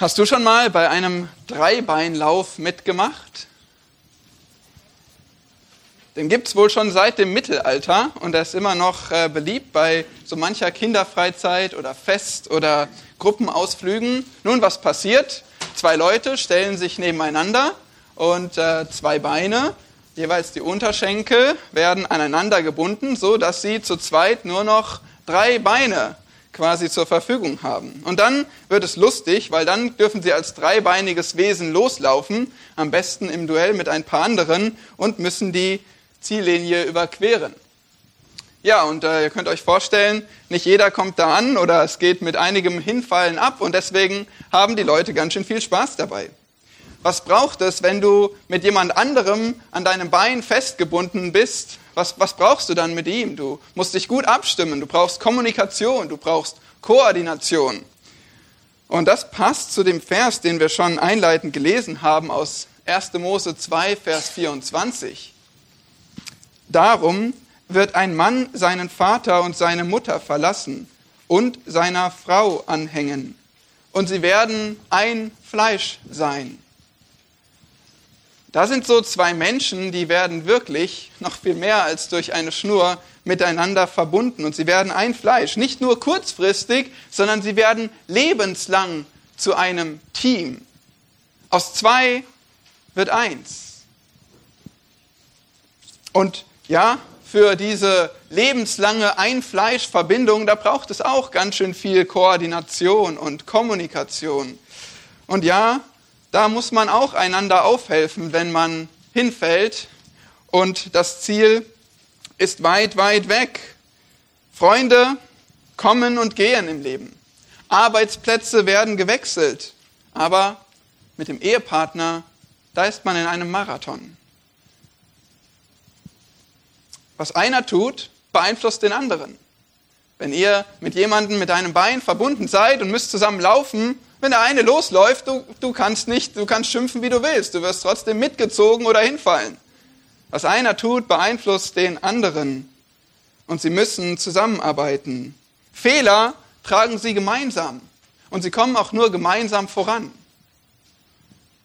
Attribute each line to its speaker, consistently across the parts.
Speaker 1: Hast du schon mal bei einem Dreibeinlauf mitgemacht? Den gibt es wohl schon seit dem Mittelalter und er ist immer noch äh, beliebt bei so mancher Kinderfreizeit oder Fest oder Gruppenausflügen. Nun, was passiert? Zwei Leute stellen sich nebeneinander und äh, zwei Beine, jeweils die Unterschenkel, werden aneinander gebunden, so dass sie zu zweit nur noch drei Beine quasi zur Verfügung haben. Und dann wird es lustig, weil dann dürfen sie als dreibeiniges Wesen loslaufen, am besten im Duell mit ein paar anderen und müssen die Ziellinie überqueren. Ja, und äh, ihr könnt euch vorstellen, nicht jeder kommt da an oder es geht mit einigem Hinfallen ab und deswegen haben die Leute ganz schön viel Spaß dabei. Was braucht es, wenn du mit jemand anderem an deinem Bein festgebunden bist was, was brauchst du dann mit ihm? Du musst dich gut abstimmen, du brauchst Kommunikation, du brauchst Koordination. Und das passt zu dem Vers, den wir schon einleitend gelesen haben aus 1. Mose 2, Vers 24. Darum wird ein Mann seinen Vater und seine Mutter verlassen und seiner Frau anhängen, und sie werden ein Fleisch sein. Da sind so zwei Menschen, die werden wirklich noch viel mehr als durch eine Schnur miteinander verbunden und sie werden ein Fleisch. Nicht nur kurzfristig, sondern sie werden lebenslang zu einem Team. Aus zwei wird eins. Und ja, für diese lebenslange Ein-Fleisch-Verbindung, da braucht es auch ganz schön viel Koordination und Kommunikation. Und ja, da muss man auch einander aufhelfen, wenn man hinfällt und das Ziel ist weit, weit weg. Freunde kommen und gehen im Leben. Arbeitsplätze werden gewechselt, aber mit dem Ehepartner, da ist man in einem Marathon. Was einer tut, beeinflusst den anderen. Wenn ihr mit jemandem mit einem Bein verbunden seid und müsst zusammen laufen, wenn der eine losläuft, du, du kannst nicht, du kannst schimpfen, wie du willst. Du wirst trotzdem mitgezogen oder hinfallen. Was einer tut, beeinflusst den anderen. Und sie müssen zusammenarbeiten. Fehler tragen sie gemeinsam. Und sie kommen auch nur gemeinsam voran.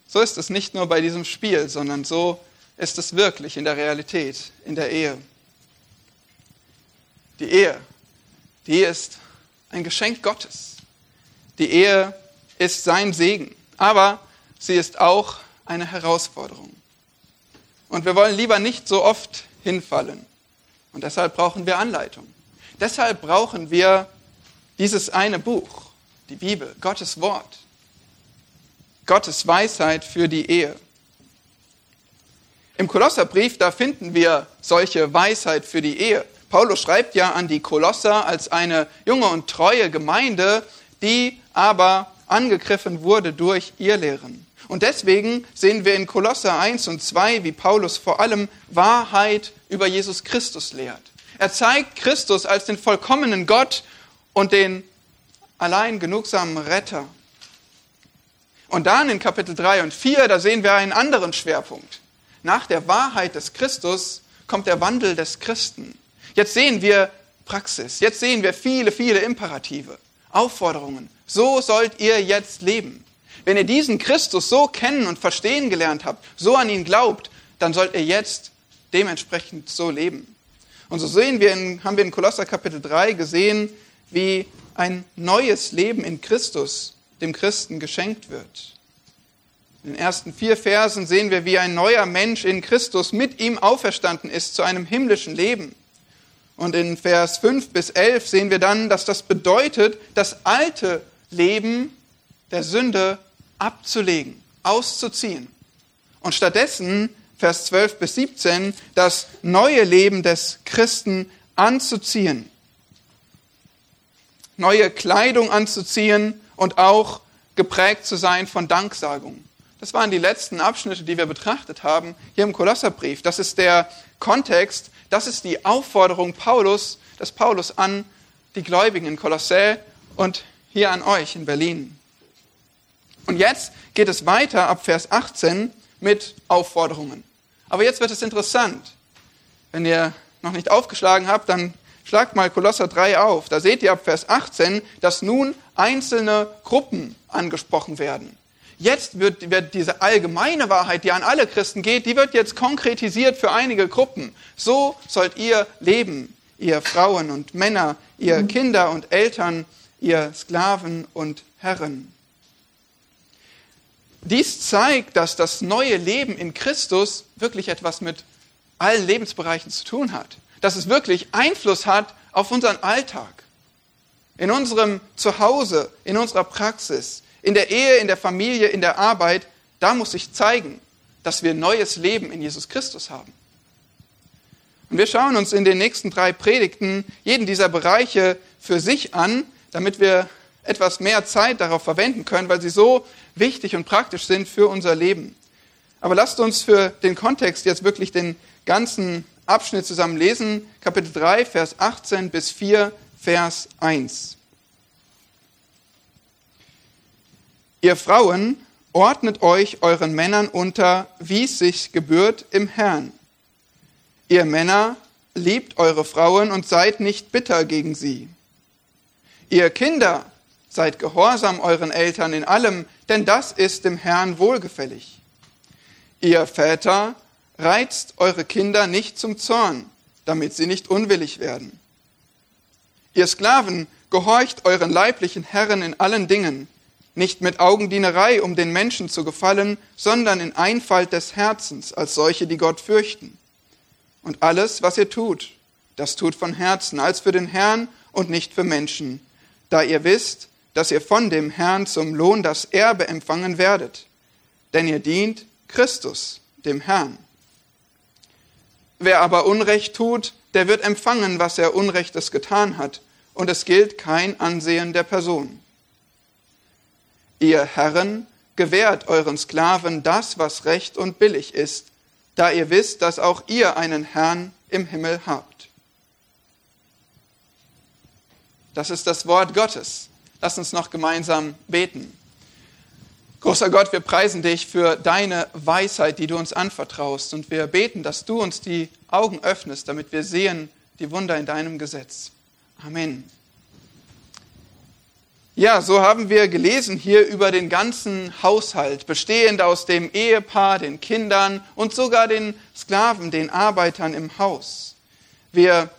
Speaker 1: So ist es nicht nur bei diesem Spiel, sondern so ist es wirklich in der Realität, in der Ehe. Die Ehe, die ist ein Geschenk Gottes. Die Ehe ist sein Segen, aber sie ist auch eine Herausforderung. Und wir wollen lieber nicht so oft hinfallen. Und deshalb brauchen wir Anleitung. Deshalb brauchen wir dieses eine Buch, die Bibel, Gottes Wort, Gottes Weisheit für die Ehe. Im Kolosserbrief, da finden wir solche Weisheit für die Ehe. Paulus schreibt ja an die Kolosser als eine junge und treue Gemeinde, die aber angegriffen wurde durch ihr Lehren. Und deswegen sehen wir in Kolosser 1 und 2, wie Paulus vor allem Wahrheit über Jesus Christus lehrt. Er zeigt Christus als den vollkommenen Gott und den allein genugsamen Retter. Und dann in Kapitel 3 und 4, da sehen wir einen anderen Schwerpunkt. Nach der Wahrheit des Christus kommt der Wandel des Christen. Jetzt sehen wir Praxis, jetzt sehen wir viele, viele Imperative, Aufforderungen, so sollt ihr jetzt leben. Wenn ihr diesen Christus so kennen und verstehen gelernt habt, so an ihn glaubt, dann sollt ihr jetzt dementsprechend so leben. Und so sehen wir in, haben wir in Kolosser Kapitel 3 gesehen, wie ein neues Leben in Christus dem Christen geschenkt wird. In den ersten vier Versen sehen wir, wie ein neuer Mensch in Christus mit ihm auferstanden ist zu einem himmlischen Leben. Und in Vers 5 bis 11 sehen wir dann, dass das bedeutet, das alte Leben der Sünde abzulegen, auszuziehen. Und stattdessen, Vers 12 bis 17, das neue Leben des Christen anzuziehen. Neue Kleidung anzuziehen und auch geprägt zu sein von Danksagung. Das waren die letzten Abschnitte, die wir betrachtet haben hier im Kolosserbrief. Das ist der Kontext, das ist die Aufforderung Paulus, des Paulus an die Gläubigen in Kolossä und hier an euch in Berlin. Und jetzt geht es weiter ab Vers 18 mit Aufforderungen. Aber jetzt wird es interessant. Wenn ihr noch nicht aufgeschlagen habt, dann Schlagt mal Kolosser 3 auf. Da seht ihr ab Vers 18, dass nun einzelne Gruppen angesprochen werden. Jetzt wird, wird, diese allgemeine Wahrheit, die an alle Christen geht, die wird jetzt konkretisiert für einige Gruppen. So sollt ihr leben, ihr Frauen und Männer, ihr Kinder und Eltern, ihr Sklaven und Herren. Dies zeigt, dass das neue Leben in Christus wirklich etwas mit allen Lebensbereichen zu tun hat. Dass es wirklich Einfluss hat auf unseren Alltag. In unserem Zuhause, in unserer Praxis, in der Ehe, in der Familie, in der Arbeit, da muss sich zeigen, dass wir neues Leben in Jesus Christus haben. Und wir schauen uns in den nächsten drei Predigten jeden dieser Bereiche für sich an, damit wir etwas mehr Zeit darauf verwenden können, weil sie so wichtig und praktisch sind für unser Leben. Aber lasst uns für den Kontext jetzt wirklich den ganzen Abschnitt zusammen lesen. Kapitel 3, Vers 18 bis 4, Vers 1. Ihr Frauen, ordnet euch euren Männern unter, wie es sich gebührt im Herrn. Ihr Männer, liebt eure Frauen und seid nicht bitter gegen sie. Ihr Kinder, seid gehorsam euren Eltern in allem, denn das ist dem Herrn wohlgefällig. Ihr Väter, reizt eure Kinder nicht zum Zorn, damit sie nicht unwillig werden. Ihr Sklaven, gehorcht euren leiblichen Herren in allen Dingen, nicht mit Augendienerei, um den Menschen zu gefallen, sondern in Einfalt des Herzens, als solche, die Gott fürchten. Und alles, was ihr tut, das tut von Herzen, als für den Herrn und nicht für Menschen, da ihr wisst, dass ihr von dem Herrn zum Lohn das Erbe empfangen werdet. Denn ihr dient Christus, dem Herrn. Wer aber Unrecht tut, der wird empfangen, was er Unrechtes getan hat, und es gilt kein Ansehen der Person. Ihr Herren, gewährt euren Sklaven das, was recht und billig ist, da ihr wisst, dass auch ihr einen Herrn im Himmel habt. Das ist das Wort Gottes. Lass uns noch gemeinsam beten. Großer Gott, wir preisen dich für deine Weisheit, die du uns anvertraust. Und wir beten, dass du uns die Augen öffnest, damit wir sehen die Wunder in deinem Gesetz. Amen. Ja, so haben wir gelesen hier über den ganzen Haushalt, bestehend aus dem Ehepaar, den Kindern und sogar den Sklaven, den Arbeitern im Haus. Wir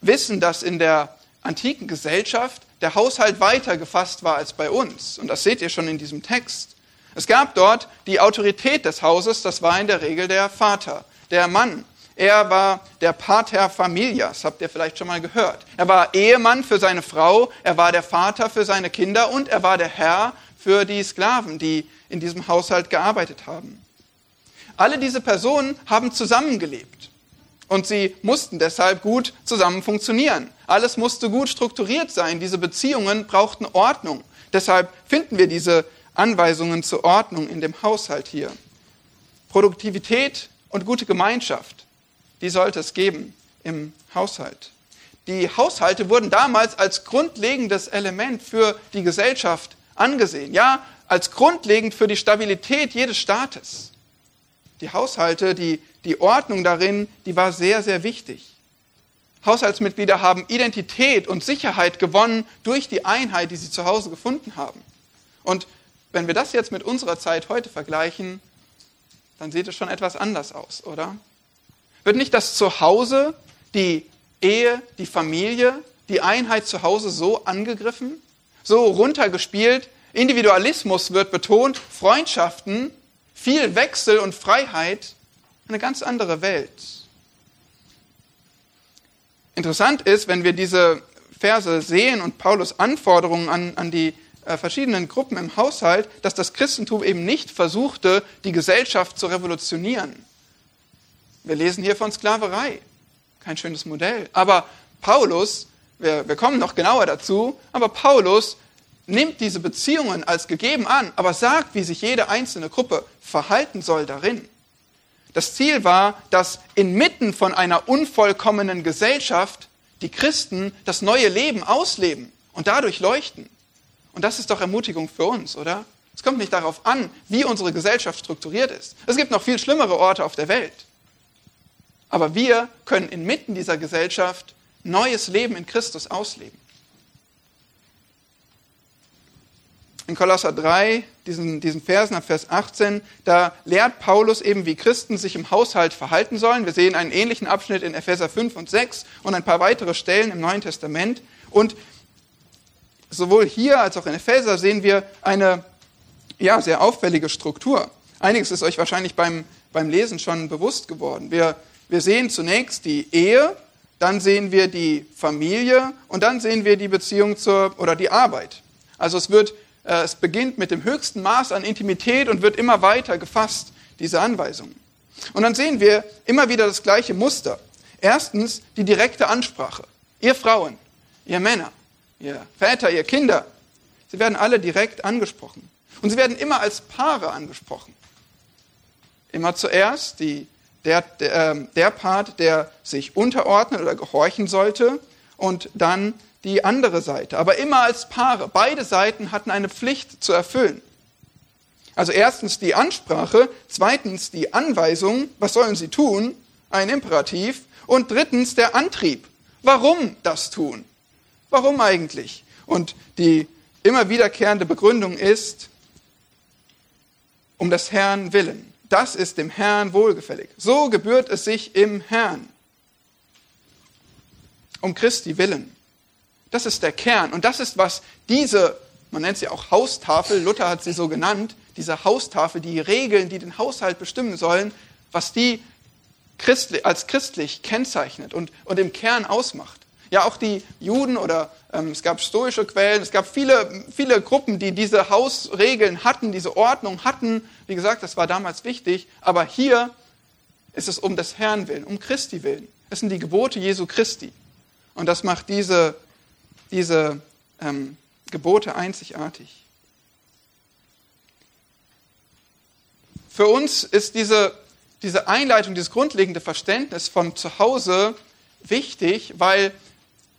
Speaker 1: wissen, dass in der antiken Gesellschaft der Haushalt weiter gefasst war als bei uns. Und das seht ihr schon in diesem Text. Es gab dort die Autorität des Hauses, das war in der Regel der Vater, der Mann. Er war der Pater Familias, habt ihr vielleicht schon mal gehört. Er war Ehemann für seine Frau, er war der Vater für seine Kinder und er war der Herr für die Sklaven, die in diesem Haushalt gearbeitet haben. Alle diese Personen haben zusammengelebt und sie mussten deshalb gut zusammen funktionieren. Alles musste gut strukturiert sein. Diese Beziehungen brauchten Ordnung. Deshalb finden wir diese Anweisungen zur Ordnung in dem Haushalt hier. Produktivität und gute Gemeinschaft die sollte es geben im Haushalt. Die Haushalte wurden damals als grundlegendes Element für die Gesellschaft angesehen, ja, als grundlegend für die Stabilität jedes Staates. Die Haushalte, die, die Ordnung darin, die war sehr, sehr wichtig. Haushaltsmitglieder haben Identität und Sicherheit gewonnen durch die Einheit, die sie zu Hause gefunden haben. Und wenn wir das jetzt mit unserer Zeit heute vergleichen, dann sieht es schon etwas anders aus, oder? Wird nicht das Zuhause, die Ehe, die Familie, die Einheit zu Hause so angegriffen, so runtergespielt? Individualismus wird betont, Freundschaften, viel Wechsel und Freiheit, eine ganz andere Welt. Interessant ist, wenn wir diese Verse sehen und Paulus Anforderungen an, an die äh, verschiedenen Gruppen im Haushalt, dass das Christentum eben nicht versuchte, die Gesellschaft zu revolutionieren. Wir lesen hier von Sklaverei. Kein schönes Modell. Aber Paulus, wir, wir kommen noch genauer dazu, aber Paulus nimmt diese Beziehungen als gegeben an, aber sagt, wie sich jede einzelne Gruppe verhalten soll darin. Das Ziel war, dass inmitten von einer unvollkommenen Gesellschaft die Christen das neue Leben ausleben und dadurch leuchten. Und das ist doch Ermutigung für uns, oder? Es kommt nicht darauf an, wie unsere Gesellschaft strukturiert ist. Es gibt noch viel schlimmere Orte auf der Welt. Aber wir können inmitten dieser Gesellschaft neues Leben in Christus ausleben. In Kolosser 3, diesen, diesen Versen ab Vers 18, da lehrt Paulus eben, wie Christen sich im Haushalt verhalten sollen. Wir sehen einen ähnlichen Abschnitt in Epheser 5 und 6 und ein paar weitere Stellen im Neuen Testament. Und sowohl hier als auch in Epheser sehen wir eine ja, sehr auffällige Struktur. Einiges ist euch wahrscheinlich beim, beim Lesen schon bewusst geworden. Wir, wir sehen zunächst die Ehe, dann sehen wir die Familie und dann sehen wir die Beziehung zur oder die Arbeit. Also es wird, äh, es beginnt mit dem höchsten Maß an Intimität und wird immer weiter gefasst, diese Anweisungen. Und dann sehen wir immer wieder das gleiche Muster. Erstens die direkte Ansprache. Ihr Frauen, ihr Männer, ihr Väter, ihr Kinder, sie werden alle direkt angesprochen. Und sie werden immer als Paare angesprochen. Immer zuerst die, der, der, ähm, der Part, der sich unterordnen oder gehorchen sollte, und dann die andere Seite. Aber immer als Paare. Beide Seiten hatten eine Pflicht zu erfüllen. Also erstens die Ansprache, zweitens die Anweisung, was sollen sie tun, ein Imperativ, und drittens der Antrieb, warum das tun. Warum eigentlich? Und die immer wiederkehrende Begründung ist, um des Herrn willen. Das ist dem Herrn wohlgefällig. So gebührt es sich im Herrn. Um Christi willen. Das ist der Kern. Und das ist, was diese, man nennt sie auch Haustafel, Luther hat sie so genannt, diese Haustafel, die Regeln, die den Haushalt bestimmen sollen, was die als christlich kennzeichnet und, und im Kern ausmacht. Ja, auch die Juden oder ähm, es gab stoische Quellen, es gab viele, viele Gruppen, die diese Hausregeln hatten, diese Ordnung hatten. Wie gesagt, das war damals wichtig, aber hier ist es um des Herrn willen, um Christi willen. Es sind die Gebote Jesu Christi. Und das macht diese, diese ähm, Gebote einzigartig. Für uns ist diese, diese Einleitung, dieses grundlegende Verständnis von Zuhause wichtig, weil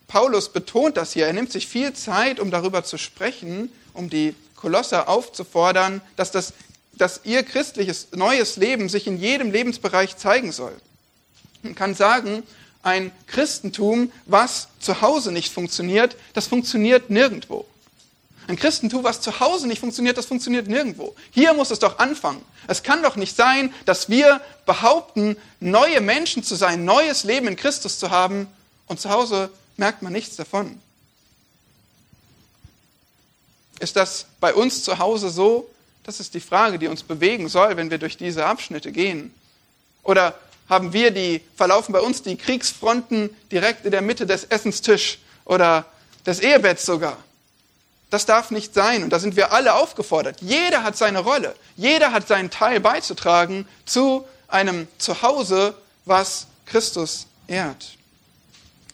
Speaker 1: Paulus betont das hier. Er nimmt sich viel Zeit, um darüber zu sprechen, um die Kolosser aufzufordern, dass, das, dass ihr christliches neues Leben sich in jedem Lebensbereich zeigen soll. Man kann sagen, ein Christentum, was zu Hause nicht funktioniert, das funktioniert nirgendwo. Ein Christentum, was zu Hause nicht funktioniert, das funktioniert nirgendwo. Hier muss es doch anfangen. Es kann doch nicht sein, dass wir behaupten, neue Menschen zu sein, neues Leben in Christus zu haben und zu Hause merkt man nichts davon. Ist das bei uns zu Hause so? Das ist die Frage, die uns bewegen soll, wenn wir durch diese Abschnitte gehen. Oder haben wir die, verlaufen bei uns die Kriegsfronten direkt in der Mitte des Essenstisch oder des Ehebetts sogar? Das darf nicht sein und da sind wir alle aufgefordert. Jeder hat seine Rolle. Jeder hat seinen Teil beizutragen zu einem Zuhause, was Christus ehrt.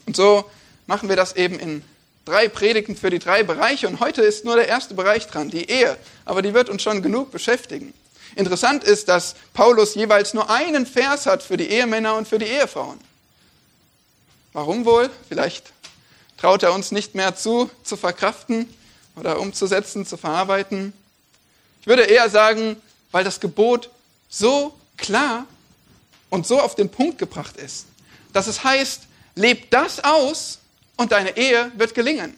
Speaker 1: Und so machen wir das eben in drei Predigten für die drei Bereiche. Und heute ist nur der erste Bereich dran, die Ehe. Aber die wird uns schon genug beschäftigen. Interessant ist, dass Paulus jeweils nur einen Vers hat für die Ehemänner und für die Ehefrauen. Warum wohl? Vielleicht traut er uns nicht mehr zu, zu verkraften oder umzusetzen, zu verarbeiten. Ich würde eher sagen, weil das Gebot so klar und so auf den Punkt gebracht ist, dass es heißt, lebt das aus, und deine Ehe wird gelingen.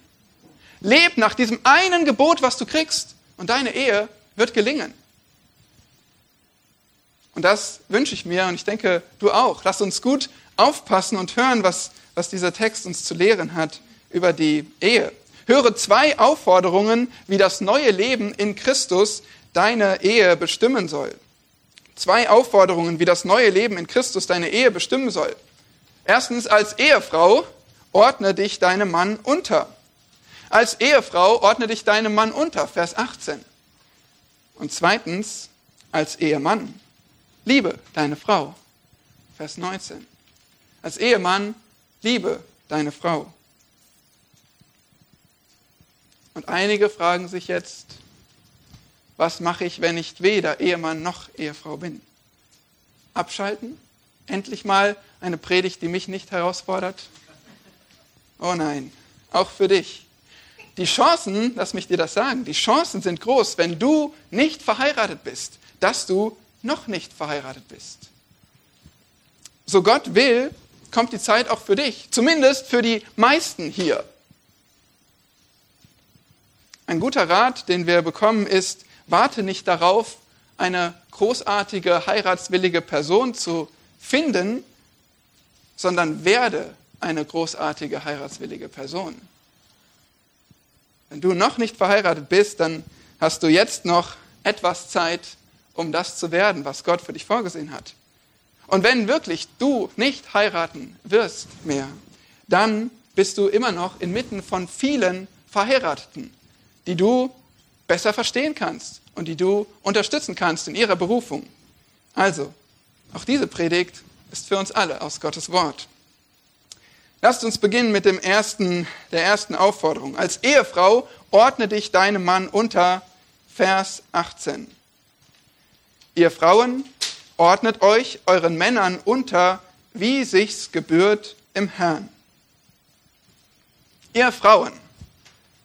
Speaker 1: Leb nach diesem einen Gebot, was du kriegst, und deine Ehe wird gelingen. Und das wünsche ich mir und ich denke, du auch. Lass uns gut aufpassen und hören, was, was dieser Text uns zu lehren hat über die Ehe. Höre zwei Aufforderungen, wie das neue Leben in Christus deine Ehe bestimmen soll. Zwei Aufforderungen, wie das neue Leben in Christus deine Ehe bestimmen soll. Erstens als Ehefrau ordne dich deinem Mann unter. Als Ehefrau ordne dich deinem Mann unter, Vers 18. Und zweitens, als Ehemann, liebe deine Frau, Vers 19. Als Ehemann, liebe deine Frau. Und einige fragen sich jetzt, was mache ich, wenn ich weder Ehemann noch Ehefrau bin? Abschalten? Endlich mal eine Predigt, die mich nicht herausfordert? Oh nein, auch für dich. Die Chancen, lass mich dir das sagen, die Chancen sind groß, wenn du nicht verheiratet bist, dass du noch nicht verheiratet bist. So Gott will, kommt die Zeit auch für dich, zumindest für die meisten hier. Ein guter Rat, den wir bekommen, ist, warte nicht darauf, eine großartige, heiratswillige Person zu finden, sondern werde eine großartige, heiratswillige Person. Wenn du noch nicht verheiratet bist, dann hast du jetzt noch etwas Zeit, um das zu werden, was Gott für dich vorgesehen hat. Und wenn wirklich du nicht heiraten wirst mehr, dann bist du immer noch inmitten von vielen Verheirateten, die du besser verstehen kannst und die du unterstützen kannst in ihrer Berufung. Also, auch diese Predigt ist für uns alle aus Gottes Wort. Lasst uns beginnen mit dem ersten, der ersten Aufforderung. Als Ehefrau ordne dich deinem Mann unter, Vers 18. Ihr Frauen, ordnet euch euren Männern unter, wie sich's gebührt im Herrn. Ihr Frauen,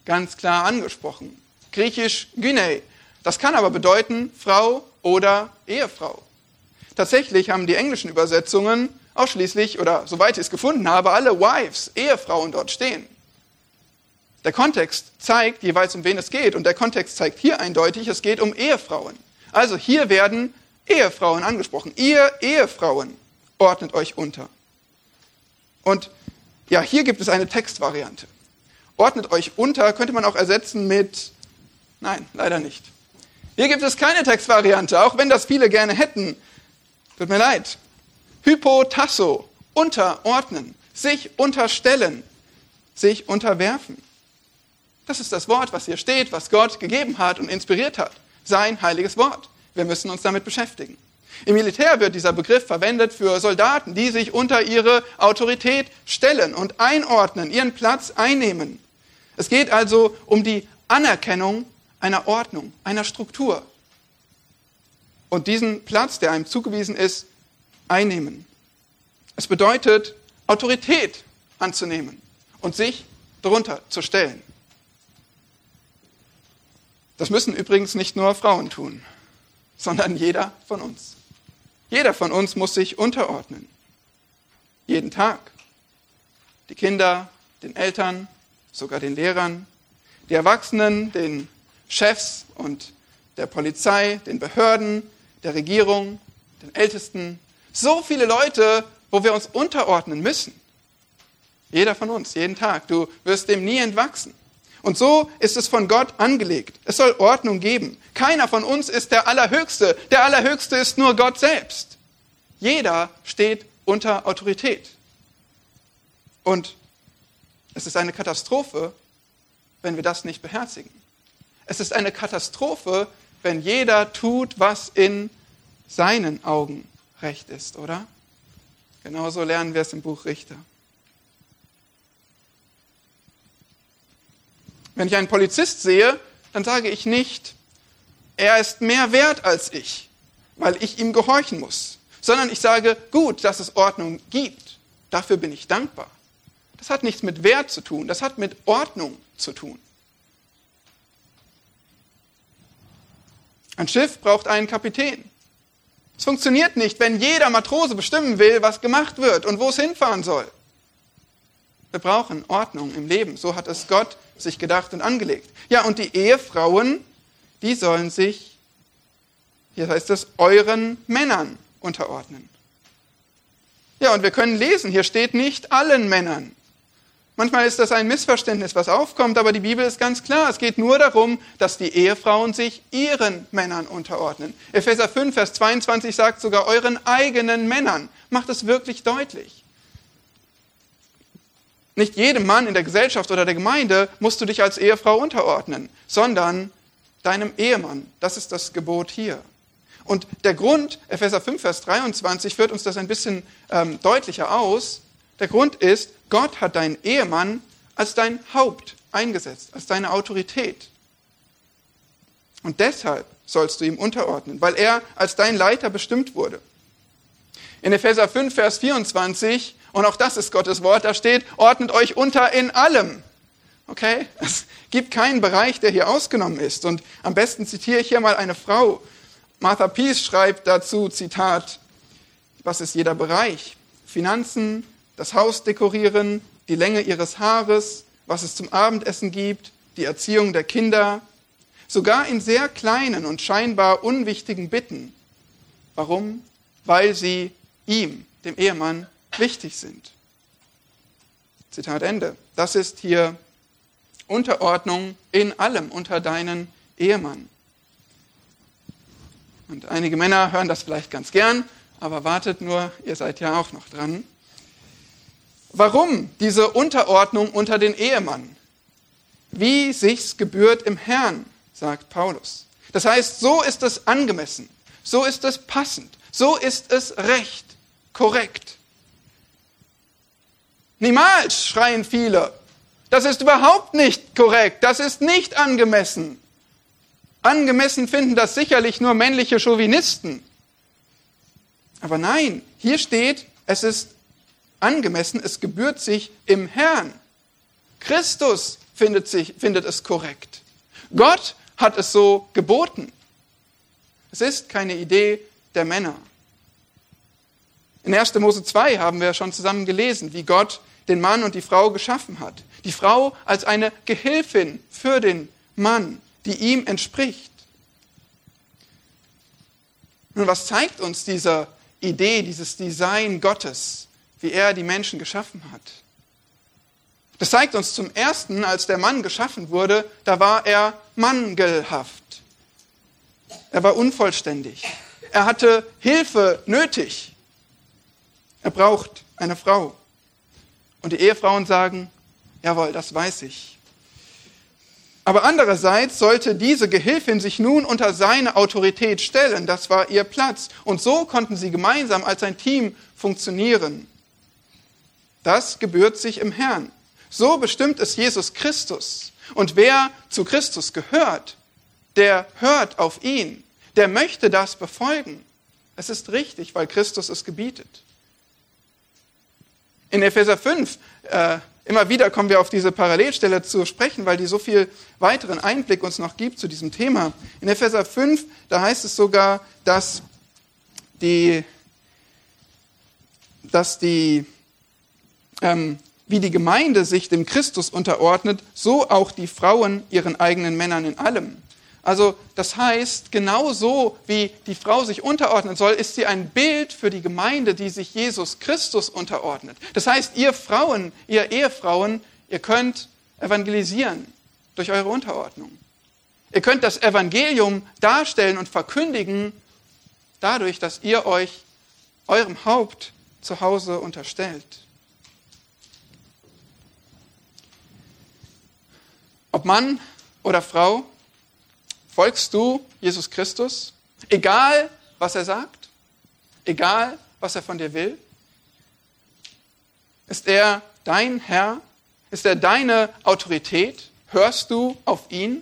Speaker 1: ganz klar angesprochen, griechisch Gynei, das kann aber bedeuten Frau oder Ehefrau. Tatsächlich haben die englischen Übersetzungen ausschließlich, oder soweit ich es gefunden habe, alle Wives, Ehefrauen dort stehen. Der Kontext zeigt jeweils, um wen es geht. Und der Kontext zeigt hier eindeutig, es geht um Ehefrauen. Also hier werden Ehefrauen angesprochen. Ihr Ehefrauen ordnet euch unter. Und ja, hier gibt es eine Textvariante. Ordnet euch unter könnte man auch ersetzen mit, nein, leider nicht. Hier gibt es keine Textvariante, auch wenn das viele gerne hätten. Tut mir leid. Hypotasso, unterordnen, sich unterstellen, sich unterwerfen. Das ist das Wort, was hier steht, was Gott gegeben hat und inspiriert hat. Sein heiliges Wort. Wir müssen uns damit beschäftigen. Im Militär wird dieser Begriff verwendet für Soldaten, die sich unter ihre Autorität stellen und einordnen, ihren Platz einnehmen. Es geht also um die Anerkennung einer Ordnung, einer Struktur. Und diesen Platz, der einem zugewiesen ist, einnehmen. Es bedeutet, Autorität anzunehmen und sich darunter zu stellen. Das müssen übrigens nicht nur Frauen tun sondern jeder von uns. Jeder von uns muss sich unterordnen. Jeden Tag. Die Kinder, den Eltern, sogar den Lehrern, die Erwachsenen, den Chefs und der Polizei, den Behörden, der Regierung, den Ältesten. So viele Leute, wo wir uns unterordnen müssen. Jeder von uns, jeden Tag. Du wirst dem nie entwachsen. Und so ist es von Gott angelegt. Es soll Ordnung geben. Keiner von uns ist der Allerhöchste. Der Allerhöchste ist nur Gott selbst. Jeder steht unter Autorität. Und es ist eine Katastrophe, wenn wir das nicht beherzigen. Es ist eine Katastrophe, wenn jeder tut, was in seinen Augen recht ist, oder? Genauso lernen wir es im Buch Richter. Wenn ich einen Polizist sehe, dann sage ich nicht, er ist mehr wert als ich, weil ich ihm gehorchen muss, sondern ich sage, gut, dass es Ordnung gibt. Dafür bin ich dankbar. Das hat nichts mit Wert zu tun, das hat mit Ordnung zu tun. Ein Schiff braucht einen Kapitän. Es funktioniert nicht, wenn jeder Matrose bestimmen will, was gemacht wird und wo es hinfahren soll. Wir brauchen Ordnung im Leben. So hat es Gott sich gedacht und angelegt. Ja, und die Ehefrauen, die sollen sich, hier heißt es, euren Männern unterordnen. Ja, und wir können lesen, hier steht nicht allen Männern. Manchmal ist das ein Missverständnis, was aufkommt, aber die Bibel ist ganz klar. Es geht nur darum, dass die Ehefrauen sich ihren Männern unterordnen. Epheser 5, Vers 22 sagt sogar euren eigenen Männern. Macht es wirklich deutlich. Nicht jedem Mann in der Gesellschaft oder der Gemeinde musst du dich als Ehefrau unterordnen, sondern deinem Ehemann. Das ist das Gebot hier. Und der Grund, Epheser 5, Vers 23, führt uns das ein bisschen ähm, deutlicher aus. Der Grund ist, Gott hat deinen Ehemann als dein Haupt eingesetzt, als deine Autorität. Und deshalb sollst du ihm unterordnen, weil er als dein Leiter bestimmt wurde. In Epheser 5, Vers 24 und auch das ist Gottes Wort. Da steht, ordnet euch unter in allem. Okay? Es gibt keinen Bereich, der hier ausgenommen ist. Und am besten zitiere ich hier mal eine Frau. Martha Peace schreibt dazu, Zitat, was ist jeder Bereich? Finanzen, das Haus dekorieren, die Länge ihres Haares, was es zum Abendessen gibt, die Erziehung der Kinder, sogar in sehr kleinen und scheinbar unwichtigen Bitten. Warum? Weil sie ihm, dem Ehemann, wichtig sind. Zitat Ende. Das ist hier Unterordnung in allem unter deinen Ehemann. Und einige Männer hören das vielleicht ganz gern, aber wartet nur, ihr seid ja auch noch dran. Warum diese Unterordnung unter den Ehemann? Wie sich's gebührt im Herrn, sagt Paulus. Das heißt, so ist es angemessen, so ist es passend, so ist es recht, korrekt. Niemals schreien viele. Das ist überhaupt nicht korrekt, das ist nicht angemessen. Angemessen finden das sicherlich nur männliche Chauvinisten. Aber nein, hier steht, es ist angemessen, es gebührt sich im Herrn. Christus findet, sich, findet es korrekt. Gott hat es so geboten. Es ist keine Idee der Männer. In 1. Mose 2 haben wir schon zusammen gelesen, wie Gott den Mann und die Frau geschaffen hat. Die Frau als eine Gehilfin für den Mann, die ihm entspricht. Nun, was zeigt uns diese Idee, dieses Design Gottes, wie er die Menschen geschaffen hat? Das zeigt uns zum Ersten, als der Mann geschaffen wurde, da war er mangelhaft. Er war unvollständig. Er hatte Hilfe nötig. Er braucht eine Frau. Und die Ehefrauen sagen, jawohl, das weiß ich. Aber andererseits sollte diese Gehilfin sich nun unter seine Autorität stellen. Das war ihr Platz. Und so konnten sie gemeinsam als ein Team funktionieren. Das gebührt sich im Herrn. So bestimmt es Jesus Christus. Und wer zu Christus gehört, der hört auf ihn. Der möchte das befolgen. Es ist richtig, weil Christus es gebietet. In Epheser 5, äh, immer wieder kommen wir auf diese Parallelstelle zu sprechen, weil die so viel weiteren Einblick uns noch gibt zu diesem Thema. In Epheser 5, da heißt es sogar, dass die, dass die, ähm, wie die Gemeinde sich dem Christus unterordnet, so auch die Frauen ihren eigenen Männern in allem. Also das heißt, genauso wie die Frau sich unterordnen soll, ist sie ein Bild für die Gemeinde, die sich Jesus Christus unterordnet. Das heißt, ihr Frauen, ihr Ehefrauen, ihr könnt evangelisieren durch eure Unterordnung. Ihr könnt das Evangelium darstellen und verkündigen dadurch, dass ihr euch eurem Haupt zu Hause unterstellt. Ob Mann oder Frau, Folgst du Jesus Christus? Egal, was er sagt? Egal, was er von dir will? Ist er dein Herr? Ist er deine Autorität? Hörst du auf ihn?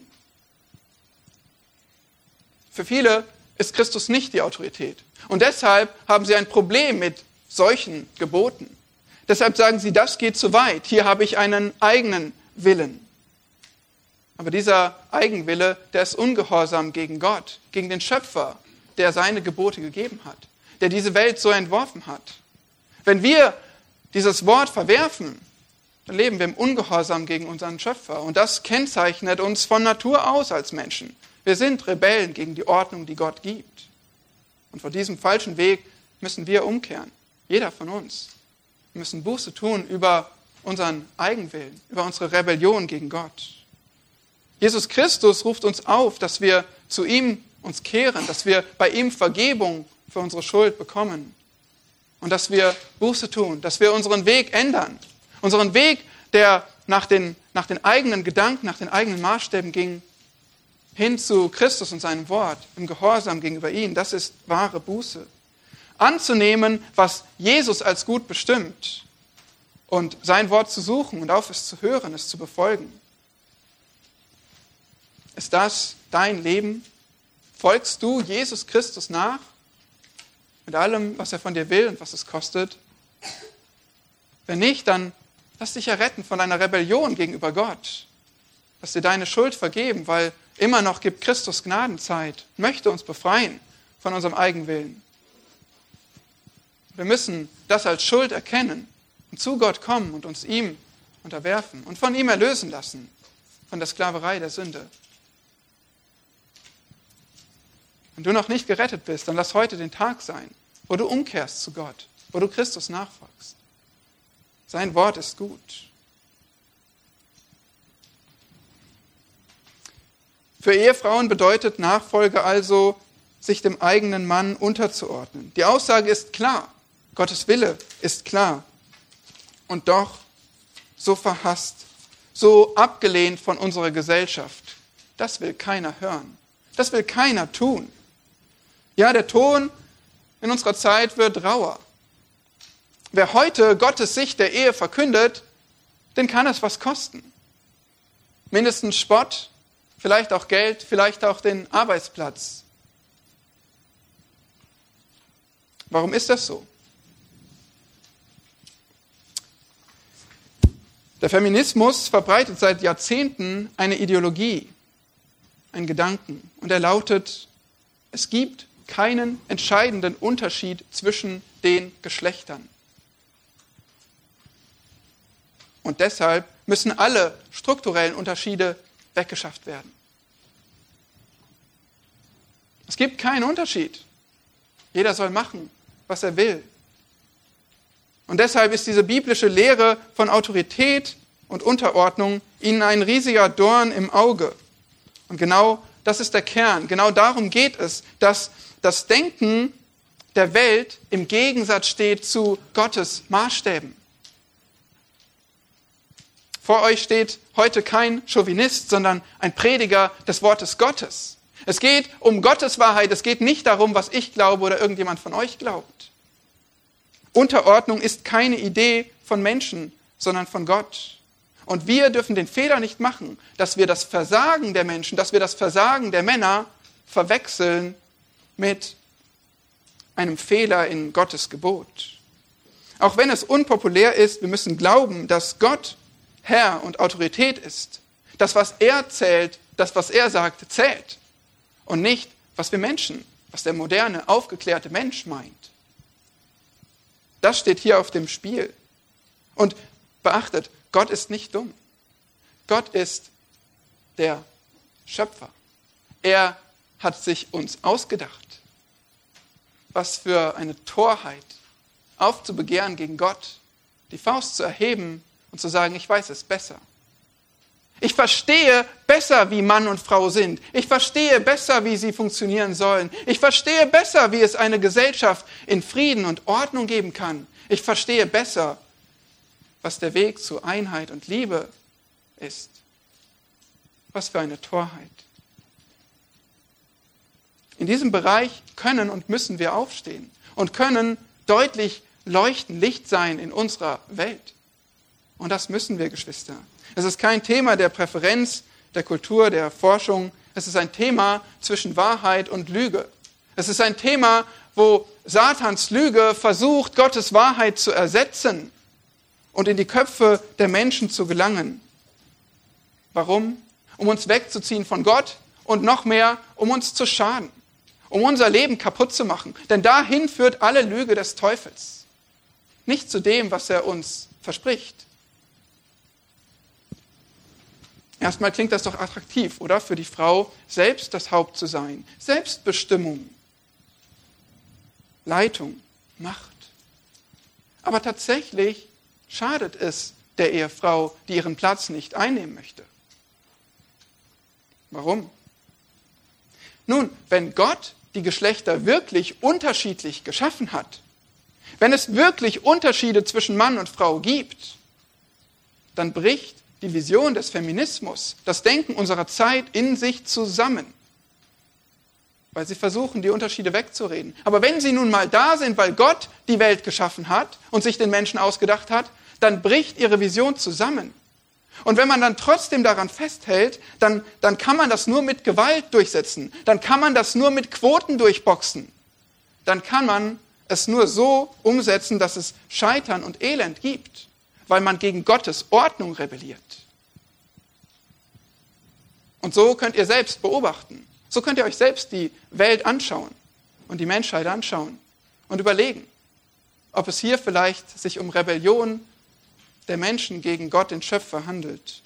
Speaker 1: Für viele ist Christus nicht die Autorität. Und deshalb haben sie ein Problem mit solchen Geboten. Deshalb sagen sie, das geht zu weit. Hier habe ich einen eigenen Willen. Aber dieser Eigenwille, der ist ungehorsam gegen Gott, gegen den Schöpfer, der seine Gebote gegeben hat, der diese Welt so entworfen hat. Wenn wir dieses Wort verwerfen, dann leben wir im Ungehorsam gegen unseren Schöpfer. Und das kennzeichnet uns von Natur aus als Menschen. Wir sind Rebellen gegen die Ordnung, die Gott gibt. Und von diesem falschen Weg müssen wir umkehren. Jeder von uns. Wir müssen Buße tun über unseren Eigenwillen, über unsere Rebellion gegen Gott. Jesus Christus ruft uns auf, dass wir zu ihm uns kehren, dass wir bei ihm Vergebung für unsere Schuld bekommen und dass wir Buße tun, dass wir unseren Weg ändern. Unseren Weg, der nach den, nach den eigenen Gedanken, nach den eigenen Maßstäben ging, hin zu Christus und seinem Wort, im Gehorsam gegenüber ihm. Das ist wahre Buße. Anzunehmen, was Jesus als gut bestimmt und sein Wort zu suchen und auf es zu hören, es zu befolgen. Ist das dein Leben? Folgst du Jesus Christus nach? Mit allem, was er von dir will und was es kostet? Wenn nicht, dann lass dich erretten von deiner Rebellion gegenüber Gott. Lass dir deine Schuld vergeben, weil immer noch gibt Christus Gnadenzeit, möchte uns befreien von unserem Eigenwillen. Wir müssen das als Schuld erkennen und zu Gott kommen und uns ihm unterwerfen und von ihm erlösen lassen, von der Sklaverei der Sünde. Wenn du noch nicht gerettet bist, dann lass heute den Tag sein, wo du umkehrst zu Gott, wo du Christus nachfolgst. Sein Wort ist gut. Für Ehefrauen bedeutet Nachfolge also, sich dem eigenen Mann unterzuordnen. Die Aussage ist klar. Gottes Wille ist klar. Und doch so verhasst, so abgelehnt von unserer Gesellschaft. Das will keiner hören. Das will keiner tun. Ja, der Ton in unserer Zeit wird rauer. Wer heute Gottes Sicht der Ehe verkündet, den kann es was kosten. Mindestens Spott, vielleicht auch Geld, vielleicht auch den Arbeitsplatz. Warum ist das so? Der Feminismus verbreitet seit Jahrzehnten eine Ideologie, einen Gedanken, und er lautet, es gibt keinen entscheidenden Unterschied zwischen den Geschlechtern. Und deshalb müssen alle strukturellen Unterschiede weggeschafft werden. Es gibt keinen Unterschied. Jeder soll machen, was er will. Und deshalb ist diese biblische Lehre von Autorität und Unterordnung ihnen ein riesiger Dorn im Auge. Und genau das ist der Kern. Genau darum geht es, dass das Denken der Welt im Gegensatz steht zu Gottes Maßstäben. Vor euch steht heute kein Chauvinist, sondern ein Prediger des Wortes Gottes. Es geht um Gottes Wahrheit, es geht nicht darum, was ich glaube oder irgendjemand von euch glaubt. Unterordnung ist keine Idee von Menschen, sondern von Gott. Und wir dürfen den Fehler nicht machen, dass wir das Versagen der Menschen, dass wir das Versagen der Männer verwechseln mit einem Fehler in Gottes Gebot. Auch wenn es unpopulär ist, wir müssen glauben, dass Gott Herr und Autorität ist. Das, was er zählt, das, was er sagt, zählt. Und nicht, was wir Menschen, was der moderne, aufgeklärte Mensch meint. Das steht hier auf dem Spiel. Und beachtet, Gott ist nicht dumm. Gott ist der Schöpfer. Er hat sich uns ausgedacht. Was für eine Torheit, aufzubegehren gegen Gott, die Faust zu erheben und zu sagen, ich weiß es besser. Ich verstehe besser, wie Mann und Frau sind. Ich verstehe besser, wie sie funktionieren sollen. Ich verstehe besser, wie es eine Gesellschaft in Frieden und Ordnung geben kann. Ich verstehe besser, was der Weg zu Einheit und Liebe ist. Was für eine Torheit. In diesem Bereich können und müssen wir aufstehen und können deutlich leuchten, Licht sein in unserer Welt. Und das müssen wir, Geschwister. Es ist kein Thema der Präferenz, der Kultur, der Forschung. Es ist ein Thema zwischen Wahrheit und Lüge. Es ist ein Thema, wo Satans Lüge versucht, Gottes Wahrheit zu ersetzen und in die Köpfe der Menschen zu gelangen. Warum? Um uns wegzuziehen von Gott und noch mehr, um uns zu schaden, um unser Leben kaputt zu machen. Denn dahin führt alle Lüge des Teufels. Nicht zu dem, was er uns verspricht. Erstmal klingt das doch attraktiv, oder? Für die Frau selbst das Haupt zu sein. Selbstbestimmung, Leitung, Macht. Aber tatsächlich schadet es der Ehefrau, die ihren Platz nicht einnehmen möchte. Warum? Nun, wenn Gott die Geschlechter wirklich unterschiedlich geschaffen hat, wenn es wirklich Unterschiede zwischen Mann und Frau gibt, dann bricht die Vision des Feminismus, das Denken unserer Zeit in sich zusammen. Weil sie versuchen, die Unterschiede wegzureden. Aber wenn sie nun mal da sind, weil Gott die Welt geschaffen hat und sich den Menschen ausgedacht hat, dann bricht ihre Vision zusammen. Und wenn man dann trotzdem daran festhält, dann, dann kann man das nur mit Gewalt durchsetzen. Dann kann man das nur mit Quoten durchboxen. Dann kann man es nur so umsetzen, dass es Scheitern und Elend gibt weil man gegen Gottes Ordnung rebelliert. Und so könnt ihr selbst beobachten. So könnt ihr euch selbst die Welt anschauen und die Menschheit anschauen und überlegen, ob es hier vielleicht sich um Rebellion der Menschen gegen Gott, den Schöpfer, handelt.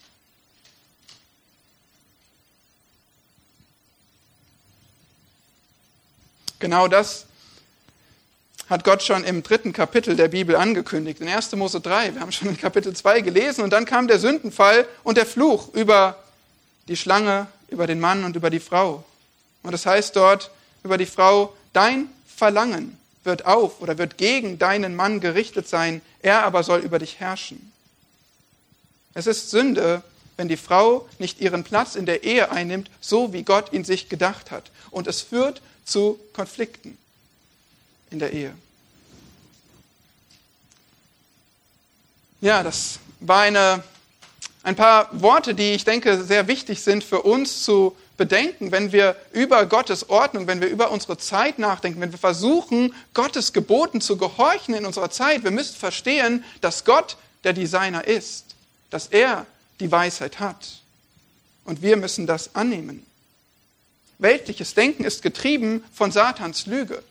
Speaker 1: Genau das hat Gott schon im dritten Kapitel der Bibel angekündigt, in 1. Mose 3. Wir haben schon in Kapitel 2 gelesen und dann kam der Sündenfall und der Fluch über die Schlange, über den Mann und über die Frau. Und das heißt dort über die Frau, dein Verlangen wird auf oder wird gegen deinen Mann gerichtet sein, er aber soll über dich herrschen. Es ist Sünde, wenn die Frau nicht ihren Platz in der Ehe einnimmt, so wie Gott ihn sich gedacht hat. Und es führt zu Konflikten in der Ehe. Ja, das war eine, ein paar Worte, die ich denke sehr wichtig sind für uns zu bedenken, wenn wir über Gottes Ordnung, wenn wir über unsere Zeit nachdenken, wenn wir versuchen, Gottes Geboten zu gehorchen in unserer Zeit. Wir müssen verstehen, dass Gott der Designer ist, dass er die Weisheit hat. Und wir müssen das annehmen. Weltliches Denken ist getrieben von Satans Lüge.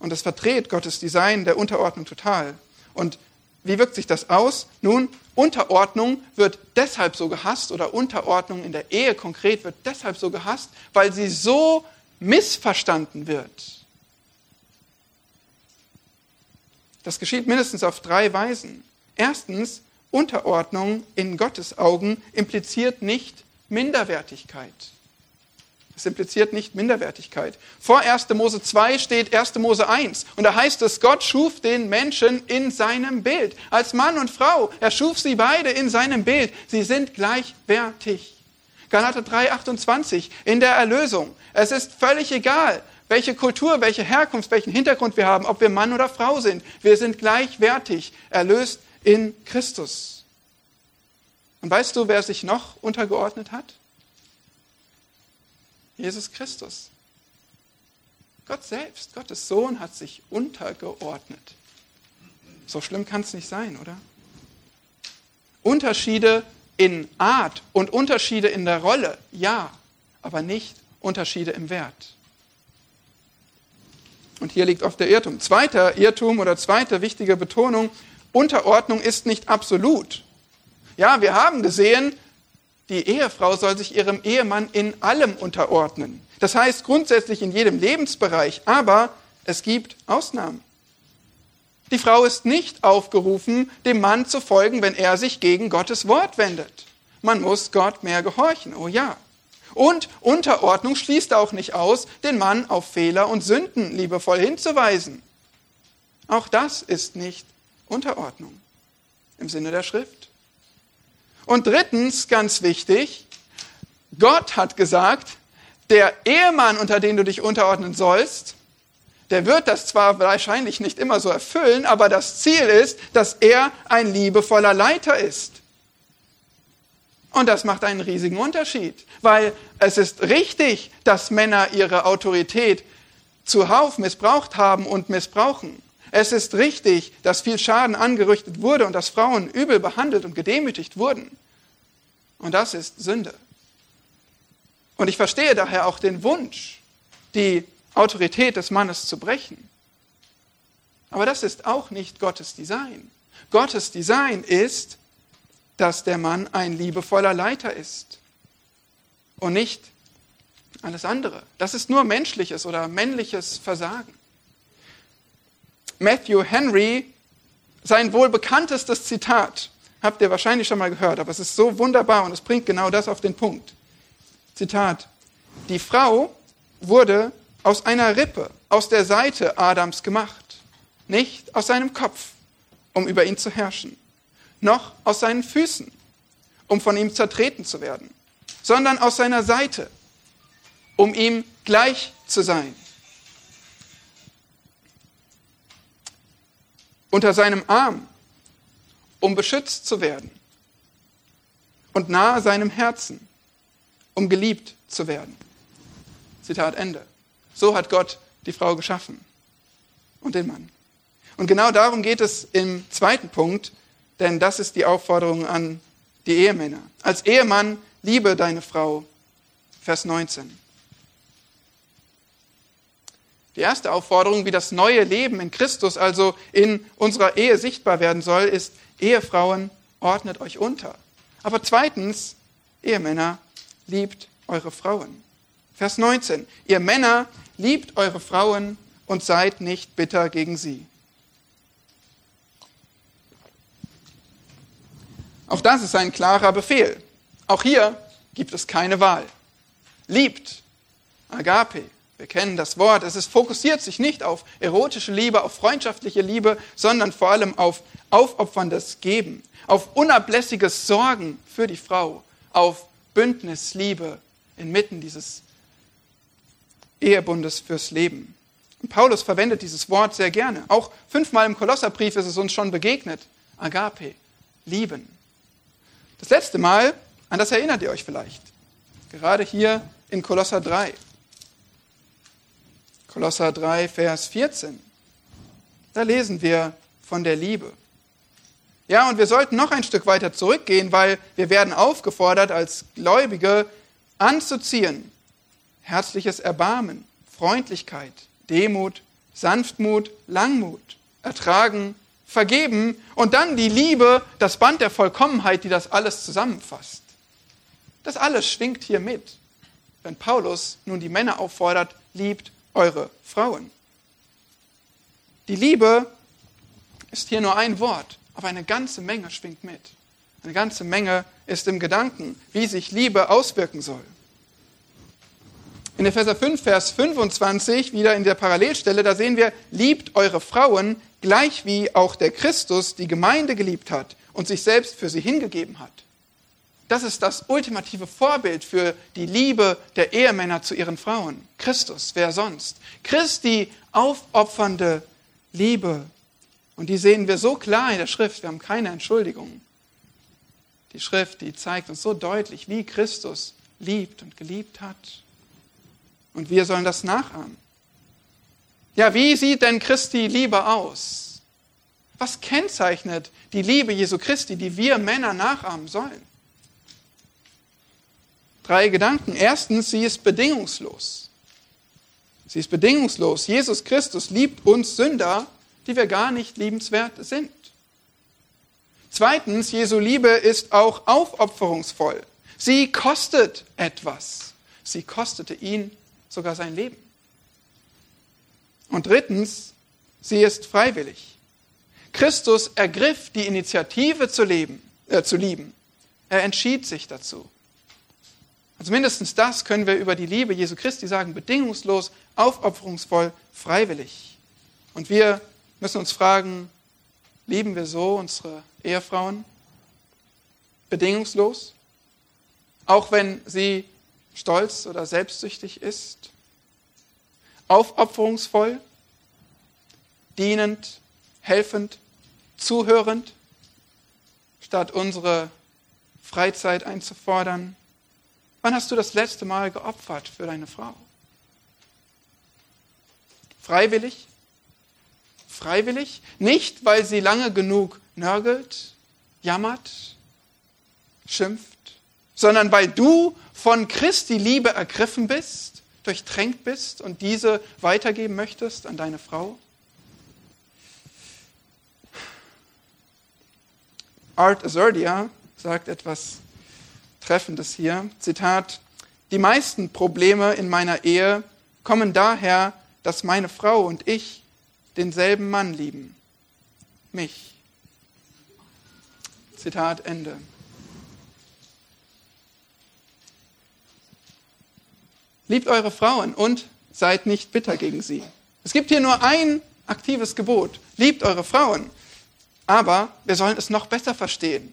Speaker 1: Und es verdreht Gottes Design der Unterordnung total. Und wie wirkt sich das aus? Nun, Unterordnung wird deshalb so gehasst oder Unterordnung in der Ehe konkret wird deshalb so gehasst, weil sie so missverstanden wird. Das geschieht mindestens auf drei Weisen. Erstens, Unterordnung in Gottes Augen impliziert nicht Minderwertigkeit. Es impliziert nicht Minderwertigkeit. Vor 1. Mose 2 steht 1. Mose 1. Und da heißt es, Gott schuf den Menschen in seinem Bild. Als Mann und Frau. Er schuf sie beide in seinem Bild. Sie sind gleichwertig. Galater 3, 28. In der Erlösung. Es ist völlig egal, welche Kultur, welche Herkunft, welchen Hintergrund wir haben, ob wir Mann oder Frau sind. Wir sind gleichwertig, erlöst in Christus. Und weißt du, wer sich noch untergeordnet hat? Jesus Christus. Gott selbst, Gottes Sohn hat sich untergeordnet. So schlimm kann es nicht sein, oder? Unterschiede in Art und Unterschiede in der Rolle, ja, aber nicht Unterschiede im Wert. Und hier liegt oft der Irrtum. Zweiter Irrtum oder zweite wichtige Betonung, Unterordnung ist nicht absolut. Ja, wir haben gesehen, die Ehefrau soll sich ihrem Ehemann in allem unterordnen. Das heißt grundsätzlich in jedem Lebensbereich, aber es gibt Ausnahmen. Die Frau ist nicht aufgerufen, dem Mann zu folgen, wenn er sich gegen Gottes Wort wendet. Man muss Gott mehr gehorchen, oh ja. Und Unterordnung schließt auch nicht aus, den Mann auf Fehler und Sünden liebevoll hinzuweisen. Auch das ist nicht Unterordnung im Sinne der Schrift. Und drittens, ganz wichtig, Gott hat gesagt, der Ehemann, unter den du dich unterordnen sollst, der wird das zwar wahrscheinlich nicht immer so erfüllen, aber das Ziel ist, dass er ein liebevoller Leiter ist. Und das macht einen riesigen Unterschied, weil es ist richtig, dass Männer ihre Autorität zuhauf missbraucht haben und missbrauchen. Es ist richtig, dass viel Schaden angerichtet wurde und dass Frauen übel behandelt und gedemütigt wurden. Und das ist Sünde. Und ich verstehe daher auch den Wunsch, die Autorität des Mannes zu brechen. Aber das ist auch nicht Gottes Design. Gottes Design ist, dass der Mann ein liebevoller Leiter ist und nicht alles andere. Das ist nur menschliches oder männliches Versagen. Matthew Henry, sein wohl bekanntestes Zitat, habt ihr wahrscheinlich schon mal gehört, aber es ist so wunderbar und es bringt genau das auf den Punkt. Zitat. Die Frau wurde aus einer Rippe, aus der Seite Adams gemacht, nicht aus seinem Kopf, um über ihn zu herrschen, noch aus seinen Füßen, um von ihm zertreten zu werden, sondern aus seiner Seite, um ihm gleich zu sein. Unter seinem Arm, um beschützt zu werden und nahe seinem Herzen, um geliebt zu werden. Zitat Ende. So hat Gott die Frau geschaffen und den Mann. Und genau darum geht es im zweiten Punkt, denn das ist die Aufforderung an die Ehemänner. Als Ehemann liebe deine Frau. Vers 19. Die erste Aufforderung, wie das neue Leben in Christus, also in unserer Ehe sichtbar werden soll, ist, Ehefrauen, ordnet euch unter. Aber zweitens, Ehemänner, liebt eure Frauen. Vers 19, ihr Männer, liebt eure Frauen und seid nicht bitter gegen sie. Auch das ist ein klarer Befehl. Auch hier gibt es keine Wahl. Liebt, Agape, wir kennen das Wort, es ist, fokussiert sich nicht auf erotische Liebe, auf freundschaftliche Liebe, sondern vor allem auf aufopferndes Geben, auf unablässiges Sorgen für die Frau, auf Bündnisliebe inmitten dieses Ehebundes fürs Leben. Und Paulus verwendet dieses Wort sehr gerne. Auch fünfmal im Kolosserbrief ist es uns schon begegnet. Agape, lieben. Das letzte Mal, an das erinnert ihr euch vielleicht, gerade hier in Kolosser 3. Kolosser 3, Vers 14. Da lesen wir von der Liebe. Ja, und wir sollten noch ein Stück weiter zurückgehen, weil wir werden aufgefordert, als Gläubige anzuziehen. Herzliches Erbarmen, Freundlichkeit, Demut, Sanftmut, Langmut, Ertragen, vergeben und dann die Liebe, das Band der Vollkommenheit, die das alles zusammenfasst. Das alles schwingt hier mit, wenn Paulus nun die Männer auffordert, liebt eure Frauen. Die Liebe ist hier nur ein Wort, aber eine ganze Menge schwingt mit. Eine ganze Menge ist im Gedanken, wie sich Liebe auswirken soll. In Epheser 5, Vers 25, wieder in der Parallelstelle, da sehen wir, liebt eure Frauen, gleich wie auch der Christus die Gemeinde geliebt hat und sich selbst für sie hingegeben hat. Das ist das ultimative Vorbild für die Liebe der Ehemänner zu ihren Frauen. Christus, wer sonst? Christi aufopfernde Liebe. Und die sehen wir so klar in der Schrift, wir haben keine Entschuldigung. Die Schrift, die zeigt uns so deutlich, wie Christus liebt und geliebt hat. Und wir sollen das nachahmen. Ja, wie sieht denn Christi Liebe aus? Was kennzeichnet die Liebe Jesu Christi, die wir Männer nachahmen sollen? Drei Gedanken. Erstens, sie ist bedingungslos. Sie ist bedingungslos. Jesus Christus liebt uns Sünder, die wir gar nicht liebenswert sind. Zweitens, Jesu Liebe ist auch aufopferungsvoll. Sie kostet etwas. Sie kostete ihn sogar sein Leben. Und drittens, sie ist freiwillig. Christus ergriff die Initiative zu, leben, äh, zu lieben. Er entschied sich dazu. Also mindestens das können wir über die Liebe Jesu Christi sagen, bedingungslos, aufopferungsvoll, freiwillig. Und wir müssen uns fragen, lieben wir so unsere Ehefrauen? Bedingungslos? Auch wenn sie stolz oder selbstsüchtig ist? aufopferungsvoll, dienend, helfend, zuhörend, statt unsere Freizeit einzufordern. Wann hast du das letzte Mal geopfert für deine Frau? Freiwillig? Freiwillig? Nicht, weil sie lange genug nörgelt, jammert, schimpft, sondern weil du von Christi Liebe ergriffen bist durchtränkt bist und diese weitergeben möchtest an deine Frau? Art Azurdia sagt etwas Treffendes hier. Zitat, die meisten Probleme in meiner Ehe kommen daher, dass meine Frau und ich denselben Mann lieben. Mich. Zitat Ende. Liebt eure Frauen und seid nicht bitter gegen sie. Es gibt hier nur ein aktives Gebot. Liebt eure Frauen. Aber wir sollen es noch besser verstehen.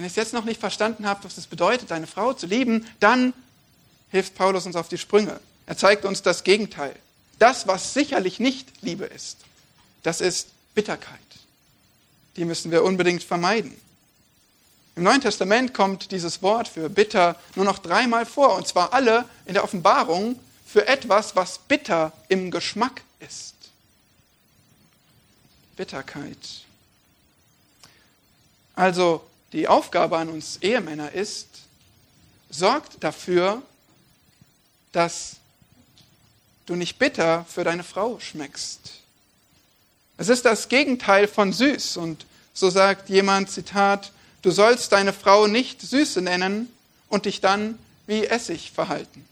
Speaker 1: Wenn ihr es jetzt noch nicht verstanden habt, was es bedeutet, deine Frau zu lieben, dann hilft Paulus uns auf die Sprünge. Er zeigt uns das Gegenteil. Das, was sicherlich nicht Liebe ist, das ist Bitterkeit. Die müssen wir unbedingt vermeiden. Im Neuen Testament kommt dieses Wort für bitter nur noch dreimal vor, und zwar alle in der Offenbarung für etwas, was bitter im Geschmack ist. Bitterkeit. Also die Aufgabe an uns Ehemänner ist, sorgt dafür, dass du nicht bitter für deine Frau schmeckst. Es ist das Gegenteil von süß und so sagt jemand, Zitat, du sollst deine Frau nicht Süße nennen und dich dann wie Essig verhalten.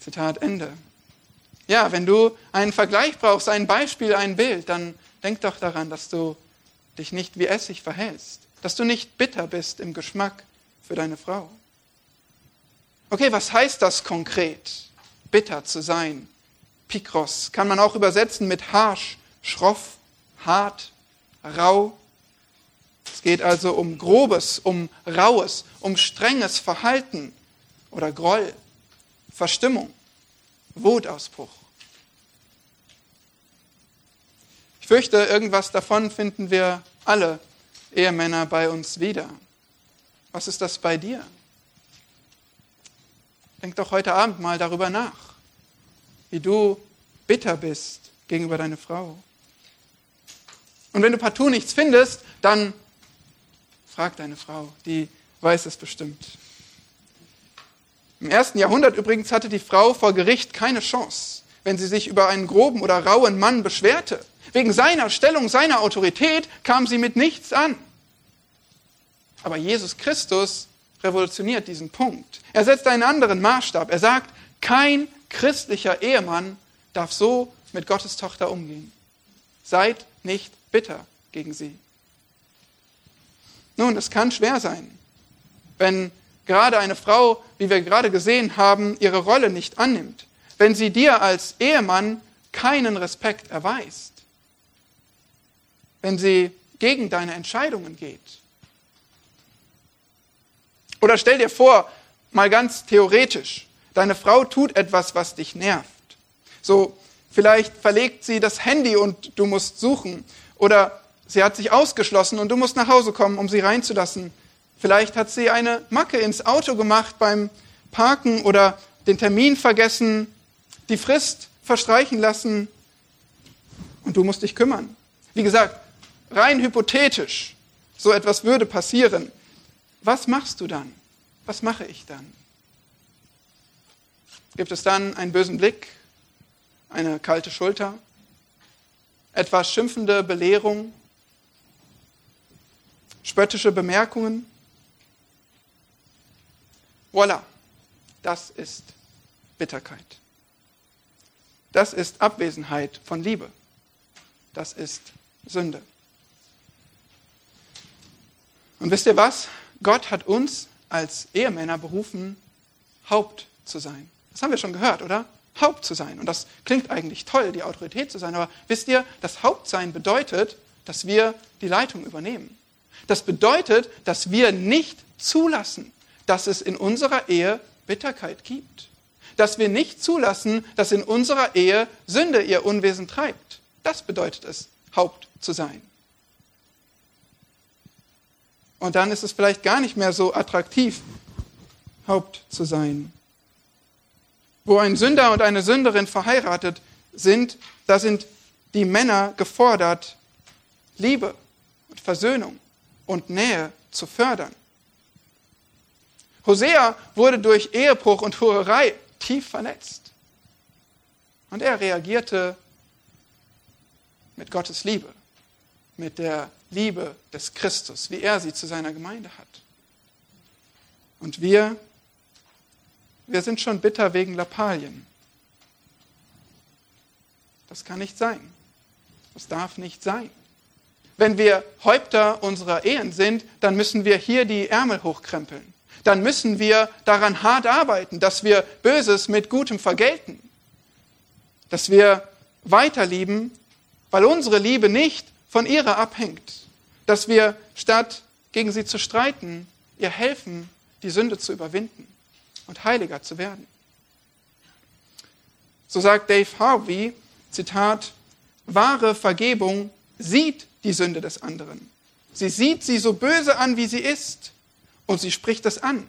Speaker 1: Zitat Ende. Ja, wenn du einen Vergleich brauchst, ein Beispiel, ein Bild, dann denk doch daran, dass du dich nicht wie Essig verhältst, dass du nicht bitter bist im Geschmack für deine Frau. Okay, was heißt das konkret? Bitter zu sein. Pikros kann man auch übersetzen mit harsch, schroff, hart, rau. Es geht also um grobes, um raues, um strenges Verhalten oder Groll, Verstimmung, Wutausbruch. Ich fürchte, irgendwas davon finden wir alle Ehemänner bei uns wieder. Was ist das bei dir? Denk doch heute Abend mal darüber nach, wie du bitter bist gegenüber deiner Frau. Und wenn du partout nichts findest, dann frag deine Frau, die weiß es bestimmt. Im ersten Jahrhundert übrigens hatte die Frau vor Gericht keine Chance, wenn sie sich über einen groben oder rauen Mann beschwerte. Wegen seiner Stellung, seiner Autorität kam sie mit nichts an. Aber Jesus Christus revolutioniert diesen Punkt. Er setzt einen anderen Maßstab. Er sagt, kein christlicher Ehemann darf so mit Gottes Tochter umgehen. Seid nicht bitter gegen sie. Nun, es kann schwer sein, wenn gerade eine Frau, wie wir gerade gesehen haben, ihre Rolle nicht annimmt, wenn sie dir als Ehemann keinen Respekt erweist, wenn sie gegen deine Entscheidungen geht, oder stell dir vor, mal ganz theoretisch, deine Frau tut etwas, was dich nervt. So, vielleicht verlegt sie das Handy und du musst suchen. Oder sie hat sich ausgeschlossen und du musst nach Hause kommen, um sie reinzulassen. Vielleicht hat sie eine Macke ins Auto gemacht beim Parken oder den Termin vergessen, die Frist verstreichen lassen und du musst dich kümmern. Wie gesagt, rein hypothetisch, so etwas würde passieren was machst du dann? Was mache ich dann? Gibt es dann einen bösen Blick, eine kalte Schulter, etwas schimpfende Belehrung, spöttische Bemerkungen? Voila, das ist Bitterkeit. Das ist Abwesenheit von Liebe. Das ist Sünde. Und wisst ihr was? Gott hat uns als Ehemänner berufen, Haupt zu sein. Das haben wir schon gehört, oder? Haupt zu sein. Und das klingt eigentlich toll, die Autorität zu sein. Aber wisst ihr, das Hauptsein bedeutet, dass wir die Leitung übernehmen. Das bedeutet, dass wir nicht zulassen, dass es in unserer Ehe Bitterkeit gibt. Dass wir nicht zulassen, dass in unserer Ehe Sünde ihr Unwesen treibt. Das bedeutet es, Haupt zu sein. Und dann ist es vielleicht gar nicht mehr so attraktiv, Haupt zu sein. Wo ein Sünder und eine Sünderin verheiratet sind, da sind die Männer gefordert, Liebe und Versöhnung und Nähe zu fördern. Hosea wurde durch Ehebruch und Hurerei tief verletzt. Und er reagierte mit Gottes Liebe, mit der Liebe des Christus, wie er sie zu seiner Gemeinde hat. Und wir, wir sind schon bitter wegen Lappalien. Das kann nicht sein. Das darf nicht sein. Wenn wir Häupter unserer Ehen sind, dann müssen wir hier die Ärmel hochkrempeln. Dann müssen wir daran hart arbeiten, dass wir Böses mit Gutem vergelten. Dass wir weiterlieben, weil unsere Liebe nicht von ihrer abhängt, dass wir statt gegen sie zu streiten, ihr helfen, die Sünde zu überwinden und heiliger zu werden. So sagt Dave Harvey, Zitat, wahre Vergebung sieht die Sünde des anderen. Sie sieht sie so böse an, wie sie ist, und sie spricht es an.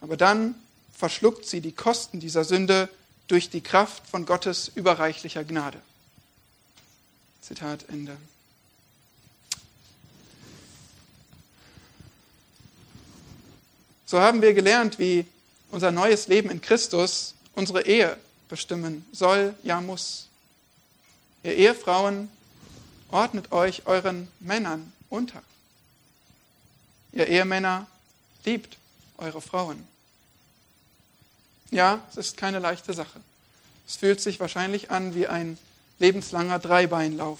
Speaker 1: Aber dann verschluckt sie die Kosten dieser Sünde durch die Kraft von Gottes überreichlicher Gnade. Zitat Ende. So haben wir gelernt, wie unser neues Leben in Christus unsere Ehe bestimmen soll, ja muss. Ihr Ehefrauen, ordnet euch euren Männern unter. Ihr Ehemänner, liebt eure Frauen. Ja, es ist keine leichte Sache. Es fühlt sich wahrscheinlich an wie ein lebenslanger Dreibeinlauf.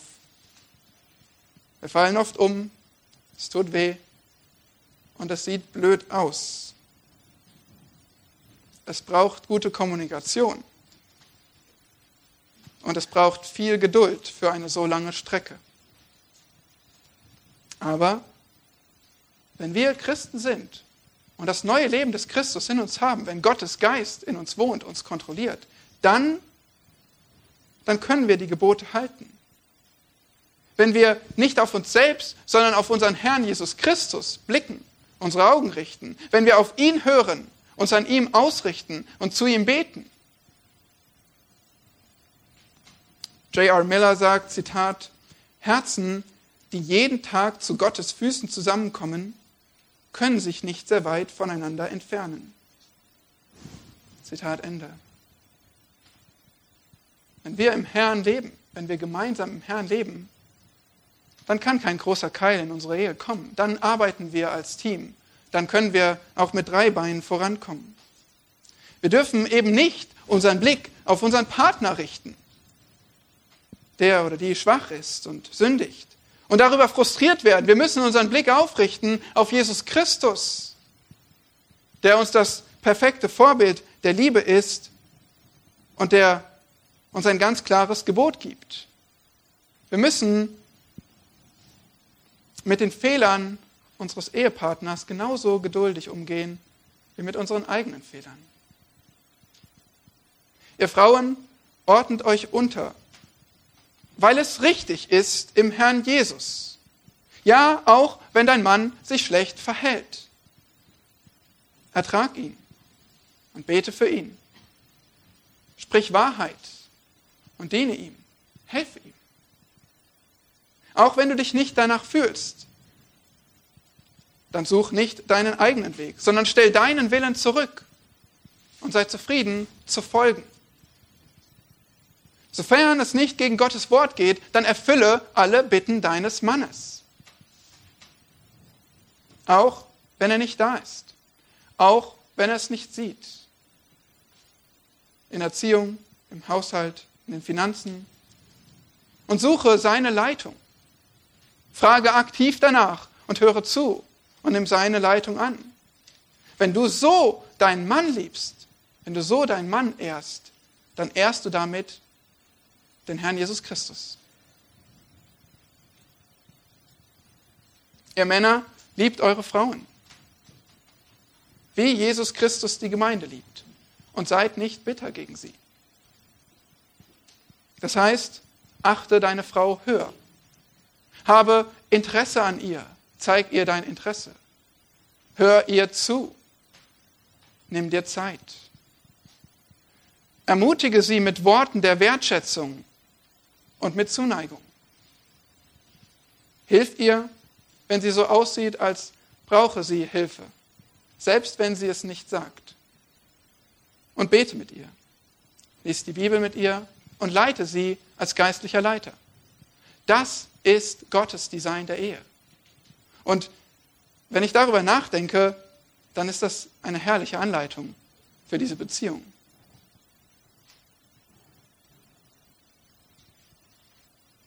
Speaker 1: Wir fallen oft um, es tut weh und es sieht blöd aus. Es braucht gute Kommunikation und es braucht viel Geduld für eine so lange Strecke. Aber wenn wir Christen sind und das neue Leben des Christus in uns haben, wenn Gottes Geist in uns wohnt, uns kontrolliert, dann, dann können wir die Gebote halten. Wenn wir nicht auf uns selbst, sondern auf unseren Herrn Jesus Christus blicken, unsere Augen richten, wenn wir auf ihn hören, uns an ihm ausrichten und zu ihm beten. J.R. Miller sagt, Zitat, Herzen, die jeden Tag zu Gottes Füßen zusammenkommen, können sich nicht sehr weit voneinander entfernen. Zitat Ende. Wenn wir im Herrn leben, wenn wir gemeinsam im Herrn leben, dann kann kein großer Keil in unsere Ehe kommen. Dann arbeiten wir als Team. Dann können wir auch mit drei Beinen vorankommen. Wir dürfen eben nicht unseren Blick auf unseren Partner richten, der oder die schwach ist und sündigt und darüber frustriert werden. Wir müssen unseren Blick aufrichten auf Jesus Christus, der uns das perfekte Vorbild der Liebe ist und der uns ein ganz klares Gebot gibt. Wir müssen mit den Fehlern unseres Ehepartners genauso geduldig umgehen wie mit unseren eigenen Fehlern. Ihr Frauen, ordnet euch unter, weil es richtig ist im Herrn Jesus. Ja, auch wenn dein Mann sich schlecht verhält. Ertrag ihn und bete für ihn. Sprich Wahrheit und diene ihm. Helfe ihm. Auch wenn du dich nicht danach fühlst, dann such nicht deinen eigenen Weg, sondern stell deinen Willen zurück und sei zufrieden zu folgen. Sofern es nicht gegen Gottes Wort geht, dann erfülle alle Bitten deines Mannes. Auch wenn er nicht da ist. Auch wenn er es nicht sieht. In Erziehung, im Haushalt, in den Finanzen. Und suche seine Leitung. Frage aktiv danach und höre zu und nimm seine Leitung an. Wenn du so deinen Mann liebst, wenn du so deinen Mann ehrst, dann ehrst du damit den Herrn Jesus Christus. Ihr Männer, liebt eure Frauen, wie Jesus Christus die Gemeinde liebt, und seid nicht bitter gegen sie. Das heißt, achte deine Frau höher habe Interesse an ihr. Zeig ihr dein Interesse. Hör ihr zu. Nimm dir Zeit. Ermutige sie mit Worten der Wertschätzung und mit Zuneigung. Hilf ihr, wenn sie so aussieht, als brauche sie Hilfe, selbst wenn sie es nicht sagt. Und bete mit ihr. Lies die Bibel mit ihr und leite sie als geistlicher Leiter. Das ist Gottes Design der Ehe. Und wenn ich darüber nachdenke, dann ist das eine herrliche Anleitung für diese Beziehung.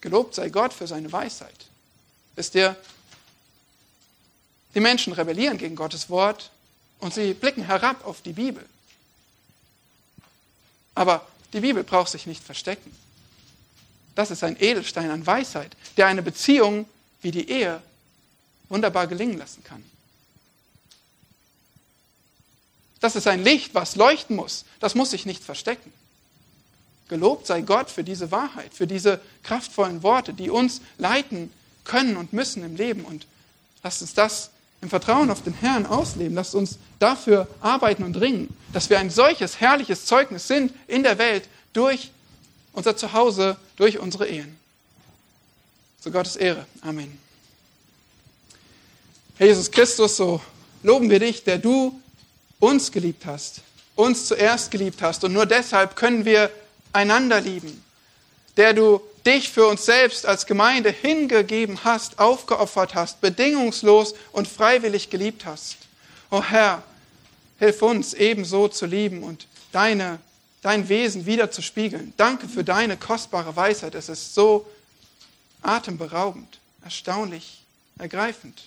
Speaker 1: Gelobt sei Gott für seine Weisheit. Wisst ihr, die Menschen rebellieren gegen Gottes Wort und sie blicken herab auf die Bibel. Aber die Bibel braucht sich nicht verstecken. Das ist ein Edelstein an Weisheit, der eine Beziehung wie die Ehe wunderbar gelingen lassen kann. Das ist ein Licht, was leuchten muss. Das muss sich nicht verstecken. Gelobt sei Gott für diese Wahrheit, für diese kraftvollen Worte, die uns leiten können und müssen im Leben. Und lasst uns das im Vertrauen auf den Herrn ausleben. Lasst uns dafür arbeiten und ringen, dass wir ein solches herrliches Zeugnis sind in der Welt durch unser Zuhause durch unsere Ehen. Zu Gottes Ehre. Amen. Herr Jesus Christus, so loben wir dich, der du uns geliebt hast, uns zuerst geliebt hast und nur deshalb können wir einander lieben, der du dich für uns selbst als Gemeinde hingegeben hast, aufgeopfert hast, bedingungslos und freiwillig geliebt hast. O Herr, hilf uns ebenso zu lieben und deine, dein Wesen wieder zu spiegeln. Danke für deine kostbare Weisheit. Es ist so atemberaubend, erstaunlich, ergreifend.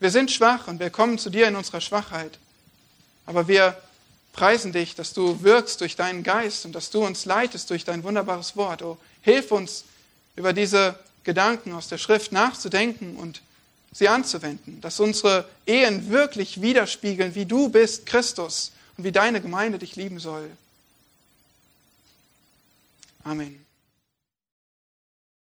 Speaker 1: Wir sind schwach und wir kommen zu dir in unserer Schwachheit. Aber wir preisen dich, dass du wirkst durch deinen Geist und dass du uns leitest durch dein wunderbares Wort. Oh, hilf uns, über diese Gedanken aus der Schrift nachzudenken und sie anzuwenden, dass unsere Ehen wirklich widerspiegeln, wie du bist, Christus, und wie deine Gemeinde dich lieben soll. Amen.